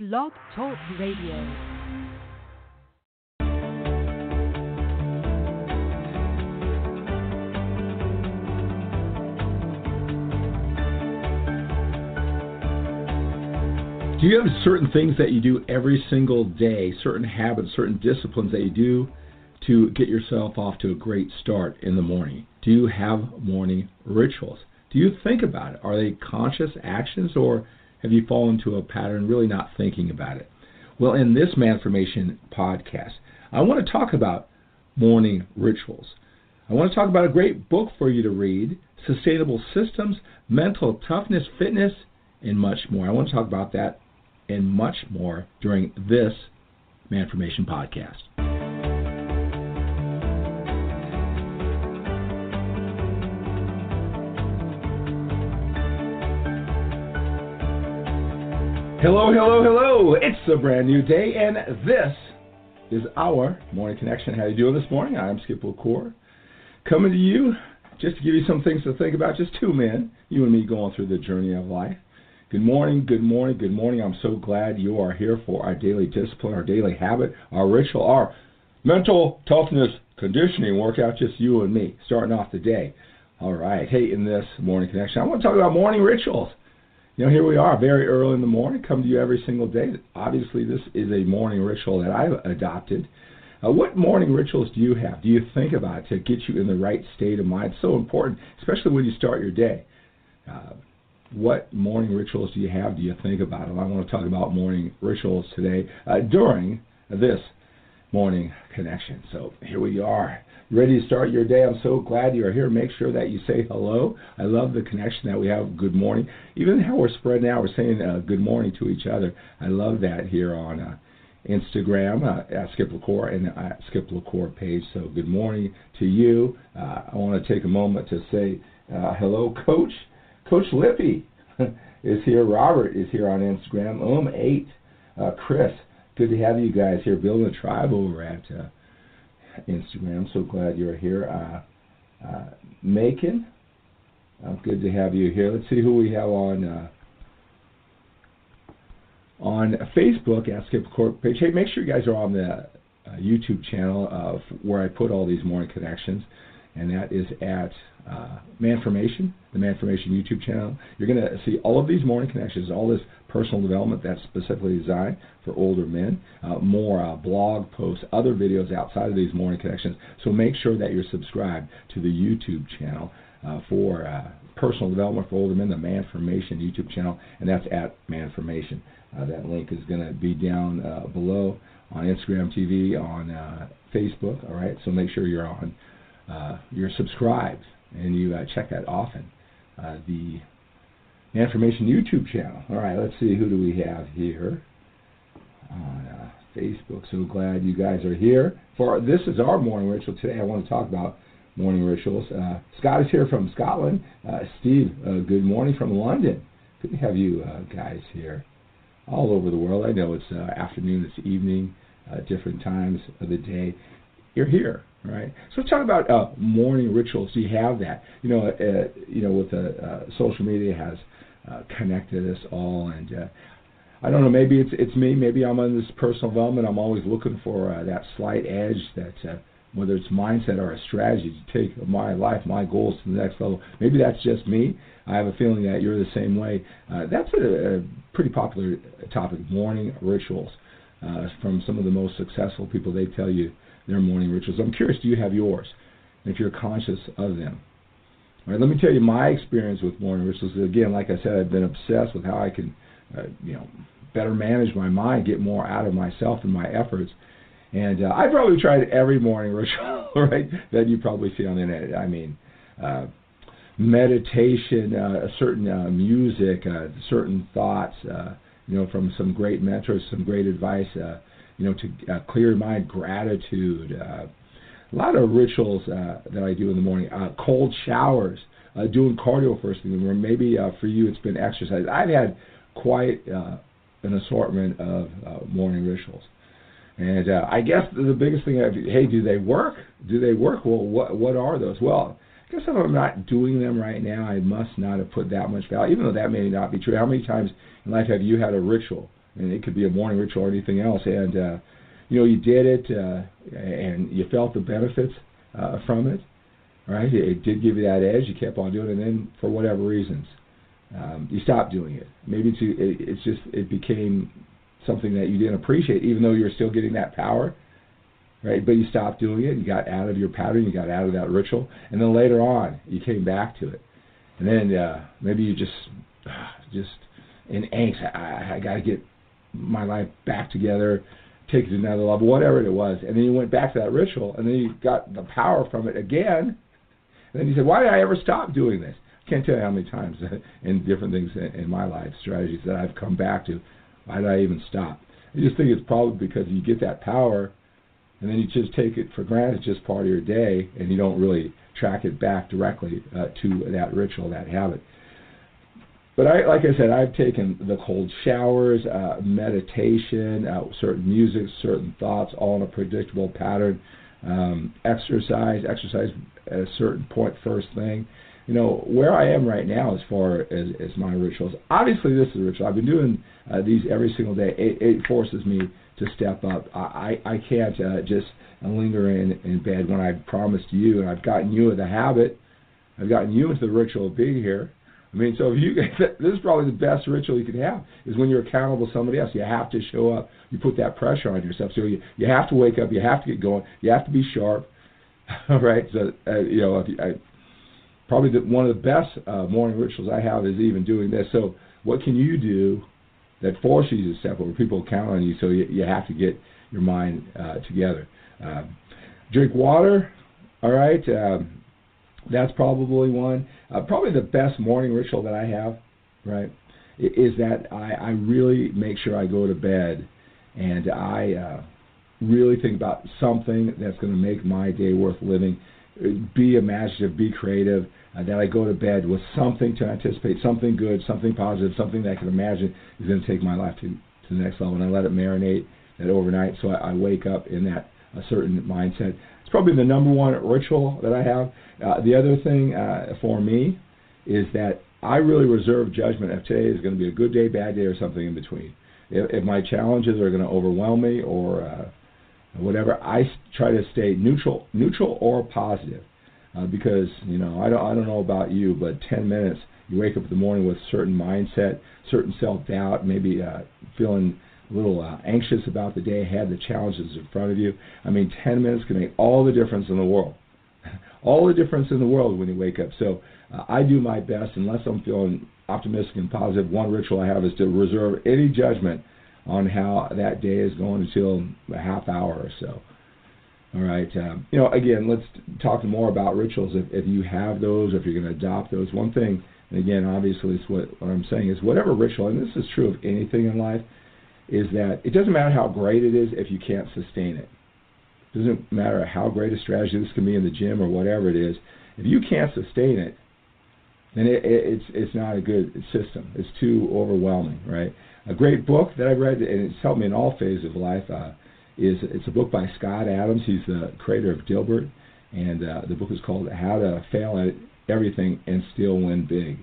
Blog Talk Radio. Do you have certain things that you do every single day, certain habits, certain disciplines that you do to get yourself off to a great start in the morning? Do you have morning rituals? Do you think about it? Are they conscious actions or have you fallen into a pattern really not thinking about it? Well, in this Manformation podcast, I want to talk about morning rituals. I want to talk about a great book for you to read, sustainable systems, mental toughness, fitness, and much more. I want to talk about that and much more during this Manformation podcast. Hello, hello, hello. It's a brand new day, and this is our Morning Connection. How you doing this morning? I'm Skip LaCour, coming to you just to give you some things to think about. Just two men, you and me, going through the journey of life. Good morning, good morning, good morning. I'm so glad you are here for our daily discipline, our daily habit, our ritual, our mental toughness conditioning workout, just you and me, starting off the day. All right. Hey, in this morning connection, I want to talk about morning rituals. You know, here we are, very early in the morning, come to you every single day. Obviously, this is a morning ritual that I've adopted. Uh, what morning rituals do you have? Do you think about to get you in the right state of mind? It's so important, especially when you start your day. Uh, what morning rituals do you have? Do you think about them? I want to talk about morning rituals today uh, during this morning connection. So here we are ready to start your day. I'm so glad you are here. Make sure that you say hello. I love the connection that we have. Good morning. Even how we're spreading out, we're saying uh, good morning to each other. I love that here on uh, Instagram uh, at Skip LaCour and at Skip LaCour page. So good morning to you. Uh, I want to take a moment to say uh, hello, Coach. Coach Lippy is here. Robert is here on Instagram. Um8. Uh, Chris, good to have you guys here building a tribe over at Instagram. So glad you're here. Uh, uh, Macon, uh, good to have you here. Let's see who we have on uh, on Facebook Ask Skip LaCour page. Hey, make sure you guys are on the uh, YouTube channel of where I put all these morning connections, and that is at uh, Manformation, the Manformation YouTube channel. You're going to see all of these morning connections, all this personal development that's specifically designed for older men, uh, more uh, blog posts, other videos outside of these morning connections. So make sure that you're subscribed to the YouTube channel uh, for uh, personal development for older men, the Manformation YouTube channel, and that's at Manformation. Uh, that link is going to be down uh, below on Instagram TV, on Facebook. All right, so make sure you're on, you're subscribed, and you check that often. the Manformation YouTube channel. All right, let's see who do we have here on uh, Facebook. So glad you guys are here. For this is our morning ritual today. I want to talk about morning rituals. Uh, Scott is here from Scotland. Uh, Steve, uh, good morning from London. Good to have you uh, guys here all over the world. I know it's uh, afternoon, it's evening, different times of the day. You're here right? So talk about uh, morning rituals. Do you have that? You know, uh, you know, with the uh, social media has uh, connected us all. And uh, I don't know, maybe it's it's me. Maybe I'm on this personal development. I'm always looking for uh, that slight edge that. Uh, whether it's mindset or a strategy to take my life, my goals to the next level. Maybe that's just me. I have a feeling that you're the same way. Uh, that's a, a pretty popular topic, morning rituals. Uh, from some of the most successful people, they tell you their morning rituals. I'm curious, do you have yours? And if you're conscious of them. All right, let me tell you my experience with morning rituals. Again, like I said, I've been obsessed with how I can, uh, you know, better manage my mind, get more out of myself and my efforts. And uh, I probably tried every morning ritual, right, that you probably see on the internet. I mean, uh, meditation, uh, certain uh, music, uh, certain thoughts, uh, you know, from some great mentors, some great advice, uh, you know, to uh, clear mind, gratitude, uh, a lot of rituals uh, that I do in the morning. Uh, cold showers, uh, doing cardio first thing in the morning. Maybe uh, for you it's been exercise. I've had quite uh, an assortment of uh, morning rituals. And uh, I guess the biggest thing, I've, hey, do they work? Do they work? Well, what what are those? Well, I guess if I'm not doing them right now, I must not have put that much value, even though that may not be true. How many times in life have you had a ritual and it could be a morning ritual or anything else. And uh, you know, you did it, uh, and you felt the benefits uh, from it. Right? It, it did give you that edge. You kept on doing it, and then for whatever reasons, um, you stopped doing it. Maybe to it, it's just it became something that you didn't appreciate, even though you're still getting that power right? But you stopped doing it. You got out of your pattern. You got out of that ritual, and then later on, you came back to it, and then uh, maybe you just, just in angst. I, I got to get my life back together, take it to another level, whatever it was, and then you went back to that ritual, and then you got the power from it again, and then you said, "Why did I ever stop doing this?" I can't tell you how many times in different things in my life, strategies that I've come back to. Why did I even stop? I just think it's probably because you get that power and then you just take it for granted, just part of your day, and you don't really track it back directly uh, to that ritual, that habit. But I, like I said, I've taken the cold showers, uh, meditation, uh, certain music, certain thoughts, all in a predictable pattern. Um, exercise, exercise at a certain point first thing. You know where I am right now as far as, as my rituals. Obviously, this is a ritual. I've been doing uh, these every single day. It, it forces me to step up. I I can't uh, just linger in in bed when I promised you, and I've gotten you in the habit. I've gotten you into the ritual of being here. I mean, so if you this is probably the best ritual you could have is when you're accountable to somebody else. You have to show up. You put that pressure on yourself. So you you have to wake up. You have to get going. You have to be sharp. All right. So uh, you know, if you, I, probably the, one of the best uh, morning rituals I have is even doing this. So what can you do that forces you to step where people count on you, so you, you have to get your mind uh, together. Um, drink water, all right. Um, that's probably one. Uh, probably the best morning ritual that I have, right, is that I, I really make sure I go to bed and I uh, really think about something that's going to make my day worth living. Be imaginative, be creative, uh, that I go to bed with something to anticipate, something good, something positive, something that I can imagine is going to take my life to, to the next level. And I let it marinate that overnight so I, I wake up in that a certain mindset. It's probably the number one ritual that I have. Uh, the other thing uh, for me is that I really reserve judgment if today is going to be a good day, bad day, or something in between. If, if my challenges are going to overwhelm me or uh, whatever, I try to stay neutral, neutral or positive uh, because you know I don't I don't know about you, but 10 minutes you wake up in the morning with a certain mindset, certain self doubt, maybe uh, feeling a little uh, anxious about the day ahead, the challenges in front of you. I mean, 10 minutes can make all the difference in the world. all the difference in the world when you wake up. So uh, I do my best, unless I'm feeling optimistic and positive. One ritual I have is to reserve any judgment on how that day is going until a half hour or so. All right. Um, you know, again, let's talk more about rituals. If, if you have those, or if you're going to adopt those, one thing, and again, obviously, it's what, what I'm saying is whatever ritual, and this is true of anything in life, is that it doesn't matter how great it is if you can't sustain it. It doesn't matter how great a strategy this can be in the gym or whatever it is. If you can't sustain it, then it, it, it's it's not a good system. It's too overwhelming, right? A great book that I read, and it's helped me in all phases of life. Uh, is it's a book by Scott Adams. He's the creator of Dilbert, and uh, the book is called How to Fail at Everything and Still Win Big.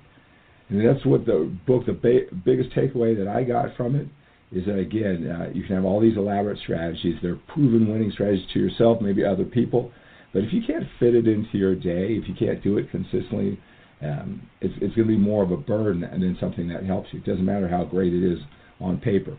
And that's what the book, the ba- biggest takeaway that I got from it is that again, uh, you can have all these elaborate strategies. They're proven winning strategies to yourself, maybe other people. But if you can't fit it into your day, if you can't do it consistently, um, it's, it's going to be more of a burden than something that helps you. It doesn't matter how great it is on paper.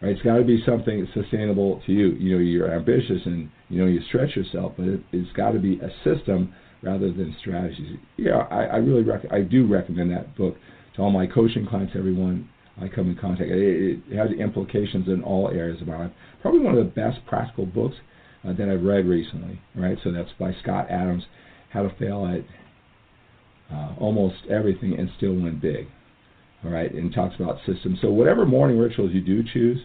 Right? It's got to be something sustainable to you. You know, you're ambitious and you know you stretch yourself, but it, it's got to be a system rather than strategies. Yeah, I, I really rec- I do recommend that book to all my coaching clients, everyone I come in contact. It, it has implications in all areas of my life. Probably one of the best practical books uh, that I've read recently. Right, so that's by Scott Adams, How to Fail at uh, Almost Everything and Still Win Big all right, and talks about systems. So whatever morning rituals you do choose,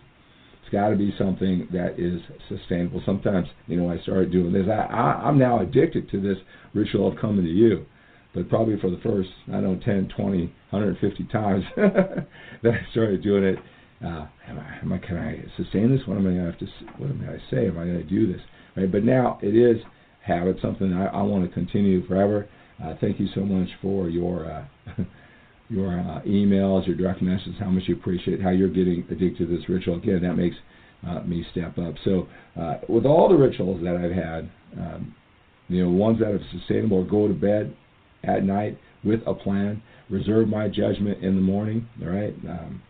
it's got to be something that is sustainable. Sometimes, you know, I started doing this. I, I, I'm now addicted to this ritual of coming to you. But probably for the first, I don't know, 10, 20, 150 times that I started doing it, uh, am I, am I, can I sustain this? What am I going to have to, what am I going to say? Am I going to do this? Right? But now it is habit, something I, I want to continue forever. Uh, thank you so much for your uh, your uh, emails, your direct messages, how much you appreciate, how you're getting addicted to this ritual. Again, that makes me step up. So, with all the rituals that I've had, um, you know, ones that are sustainable, go to bed at night with a plan, reserve my judgment in the morning, all right, um,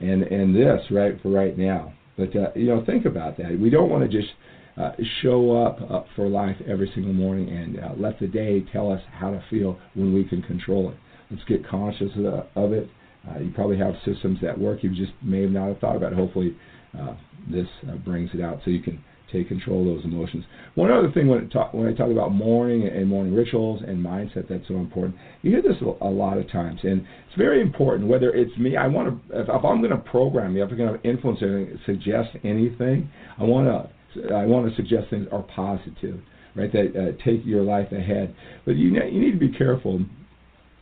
and and this right for right now. But uh, you know, think about that. We don't want to just uh, show up uh, for life every single morning and uh, let the day tell us how to feel when we can control it. Let's get conscious of, the, of it. Uh, you probably have systems that work you just may have not have thought about. Hopefully, uh, this brings it out so you can take control of those emotions. One other thing when, talk, when I talk about morning and morning rituals and mindset that's so important, you hear this a, a lot of times, and it's very important. Whether it's me, I want to if, if I'm going to program you, if I'm going to influence anything, suggest anything, I want to I want to suggest things are positive, right? That uh, take your life ahead. But you you need to be careful.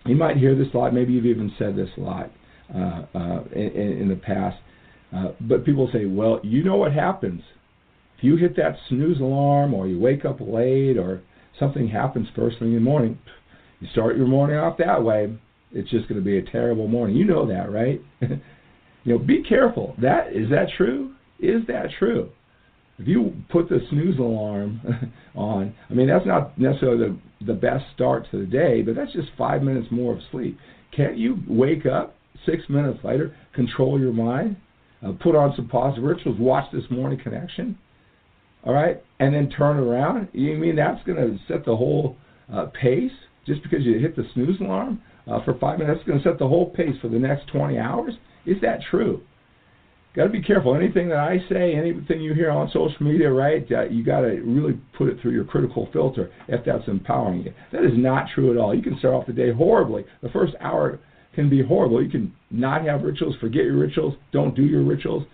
You might hear this a lot. Maybe you've even said this a lot uh, uh, in, in the past. Uh, but people say, well, you know what happens if you hit that snooze alarm, or you wake up late, or something happens first thing in the morning. You start your morning off that way. It's just going to be a terrible morning. You know that, right? you know, be careful. That is that true? Is that true? If you put the snooze alarm on, I mean that's not necessarily the the best start to the day, but that's just five minutes more of sleep. Can't you wake up six minutes later, control your mind, uh, put on some positive rituals, watch this morning connection, all right, and then turn around? You mean that's going to set the whole uh, pace just because you hit the snooze alarm uh, for five minutes? That's going to set the whole pace for the next 20 hours? Is that true? Got to be careful. Anything that I say, anything you hear on social media, right? Uh, you got to really put it through your critical filter if that's empowering you. That is not true at all. You can start off the day horribly. The first hour can be horrible. You can not have rituals, forget your rituals, don't do your rituals,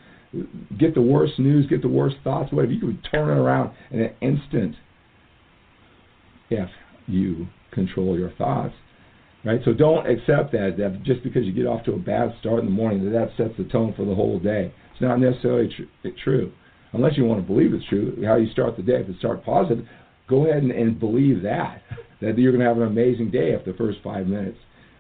get the worst news, get the worst thoughts, whatever. You can turn it around in an instant if you control your thoughts right? So don't accept that that just because you get off to a bad start in the morning that that sets the tone for the whole day. It's not necessarily tr- true, unless you want to believe it's true. How you start the day, if it starts positive, go ahead and, and believe that that you're going to have an amazing day if the first five minutes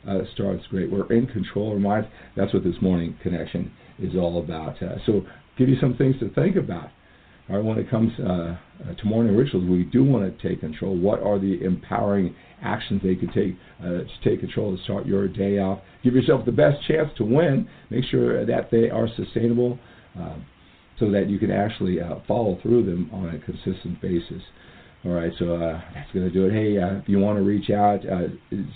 uh, starts great. We're in control of our minds. That's what this morning connection is all about. Uh, so give you some things to think about. All right, when it comes uh, uh to morning rituals, we do want to take control. What are the empowering actions they could take uh, to take control to start your day off. Give yourself the best chance to win. Make sure that they are sustainable uh, so that you can actually uh, follow through them on a consistent basis. All right, so uh, that's going to do it. Hey, if you want to reach out,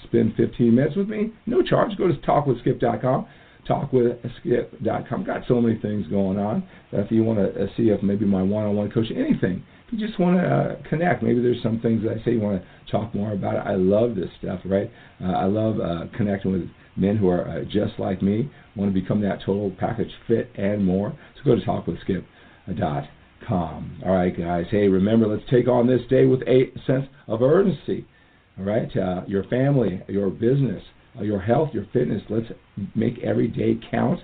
spend 15 minutes with me, no charge. Go to talkwithskip.com talkwithskip.com. Got so many things going on. If you want to uh, see if maybe my one-on-one coaching, anything, if you just want to uh, connect. Maybe there's some things that I say you want to talk more about. I love this stuff, right? Uh, I love uh, connecting with men who are uh, just like me, want to become that total package fit and more. So go to talkwithskip.com. All right, guys. Hey, remember, let's take on this day with a sense of urgency. All right, uh, your family, your business, your health, your fitness. Let's make every day count.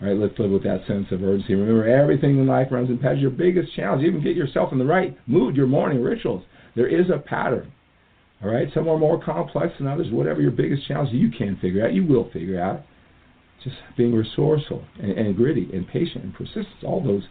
All right, let's live with that sense of urgency. Remember, everything in life runs in patterns. Your biggest challenge, even get yourself in the right mood, your morning rituals. There is a pattern. All right, some are more complex than others. Whatever your biggest challenge, you can figure out. You will figure out. Just being resourceful and, and gritty and patient and persistent. All those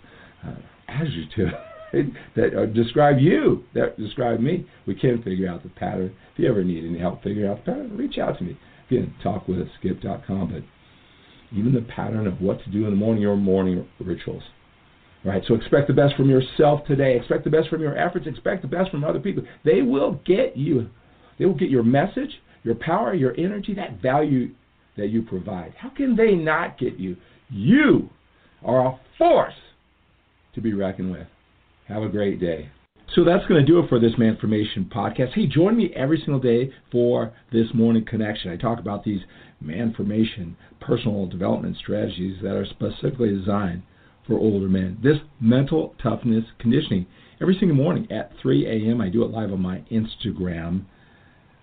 uh, adjectives that uh, describe you, that describe me. We can figure out the pattern. If you ever need any help figuring out the pattern, reach out to me. Again, talkwithskip.com. But even the pattern of what to do in the morning, your morning rituals. Right? So expect the best from yourself today. Expect the best from your efforts. Expect the best from other people. They will get you. They will get your message, your power, your energy, that value that you provide. How can they not get you? You are a force to be reckoned with. Have a great day. So that's going to do it for this Manformation podcast. Hey, join me every single day for this morning connection. I talk about these Manformation personal development strategies that are specifically designed for older men. This mental toughness conditioning every single morning at 3 a.m. I do it live on my Instagram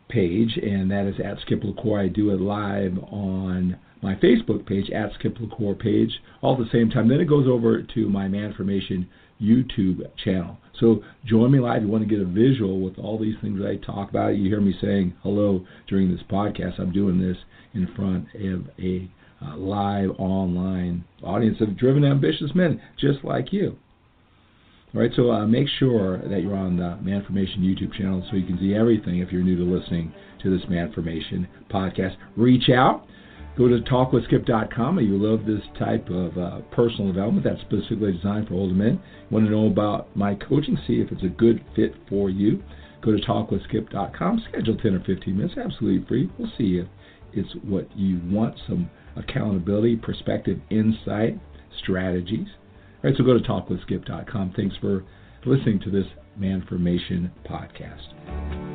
page, and that is at Skip LaCour. I do it live on my Facebook page at Skip LaCour page all at the same time. Then it goes over to my Manformation YouTube channel. So join me live. You want to get a visual with all these things I talk about. You hear me saying hello during this podcast. I'm doing this in front of a uh, live online audience of driven, ambitious men just like you. All right, so uh, make sure that you're on the Manformation YouTube channel so you can see everything if you're new to listening to this Manformation podcast. Reach out. Go to talkwithskip.com if you love this type of uh, personal development that's specifically designed for older men. Want to know about my coaching, see if it's a good fit for you. Go to talkwithskip.com, schedule 10 or 15 minutes, absolutely free. We'll see if it's what you want some accountability, perspective, insight, strategies. All right, so go to talkwithskip.com. Thanks for listening to this Manformation podcast.